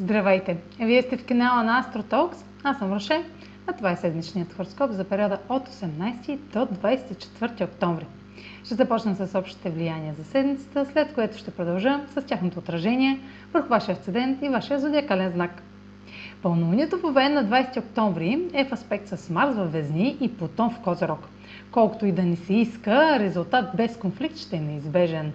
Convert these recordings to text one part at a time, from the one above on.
Здравейте! Вие сте в канала на AstroTalks. Аз съм Роше, а това е седмичният хороскоп за периода от 18 до 24 октомври. Ще започна с общите влияния за седмицата, след което ще продължа с тяхното отражение върху вашия асцендент и вашия зодиакален знак. Пълнолунието в Овен на 20 октомври е в аспект с Марс във Везни и Плутон в Козерог. Колкото и да ни се иска, резултат без конфликт ще е неизбежен.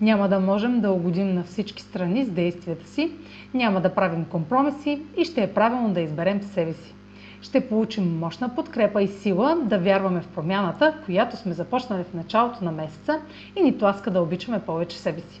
Няма да можем да угодим на всички страни с действията си, няма да правим компромиси и ще е правилно да изберем себе си. Ще получим мощна подкрепа и сила да вярваме в промяната, която сме започнали в началото на месеца и ни тласка да обичаме повече себе си.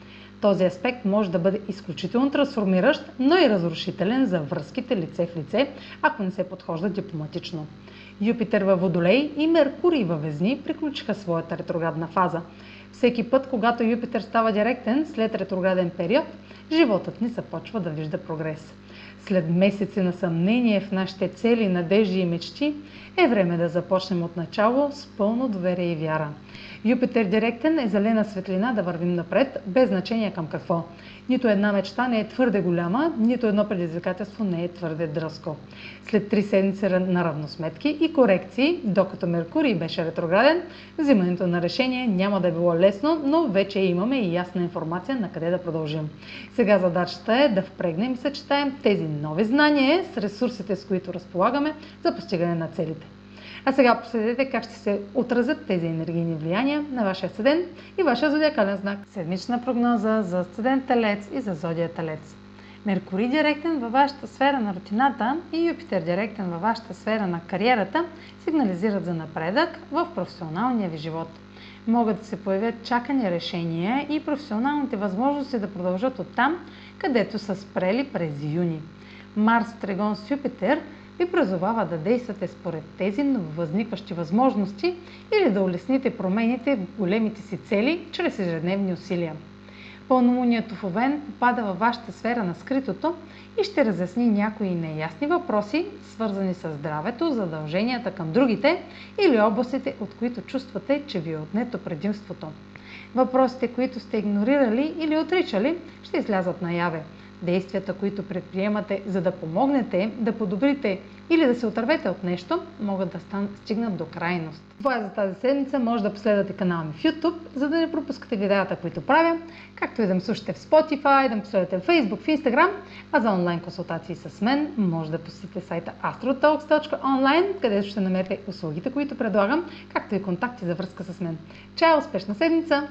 Този аспект може да бъде изключително трансформиращ, но и разрушителен за връзките лице в лице, ако не се подхожда дипломатично. Юпитер във Водолей и Меркурий във Везни приключиха своята ретроградна фаза. Всеки път, когато Юпитер става директен след ретрограден период, животът ни започва да вижда прогрес. След месеци на съмнение в нашите цели, надежди и мечти, е време да започнем от начало с пълно доверие и вяра. Юпитер директен е зелена светлина да вървим напред, без значение към какво. Нито една мечта не е твърде голяма, нито едно предизвикателство не е твърде дръско. След три седмици на равносметки и корекции, докато Меркурий беше ретрограден, взимането на решение няма да е било лесно, но вече имаме и ясна информация на къде да продължим. Сега задачата е да впрегнем и съчетаем тези нови знания с ресурсите, с които разполагаме за постигане на целите. А сега последете как ще се отразят тези енергийни влияния на вашия седен и вашия зодиакален знак. Седмична прогноза за седен Телец и за зодия Телец. Меркурий директен във вашата сфера на рутината и Юпитер директен във вашата сфера на кариерата сигнализират за напредък в професионалния ви живот. Могат да се появят чакани решения и професионалните възможности да продължат от там, където са спрели през юни. Марс Трегон с Юпитер – ви призовава да действате според тези нововъзникващи възможности или да улесните промените в големите си цели чрез ежедневни усилия. Пълнолунието в Овен попада във вашата сфера на скритото и ще разясни някои неясни въпроси, свързани с здравето, задълженията към другите или областите, от които чувствате, че ви е отнето предимството. Въпросите, които сте игнорирали или отричали, ще излязат наяве – действията, които предприемате, за да помогнете да подобрите или да се отървете от нещо, могат да стан, стигнат до крайност. Това е за тази седмица. Може да последвате канала ми в YouTube, за да не пропускате видеята, които правя, както и да ме слушате в Spotify, да ме последвате в Facebook, в Instagram, а за онлайн консултации с мен може да посетите сайта astrotalks.online, където ще намерите услугите, които предлагам, както и контакти за връзка с мен. Чао! Успешна седмица!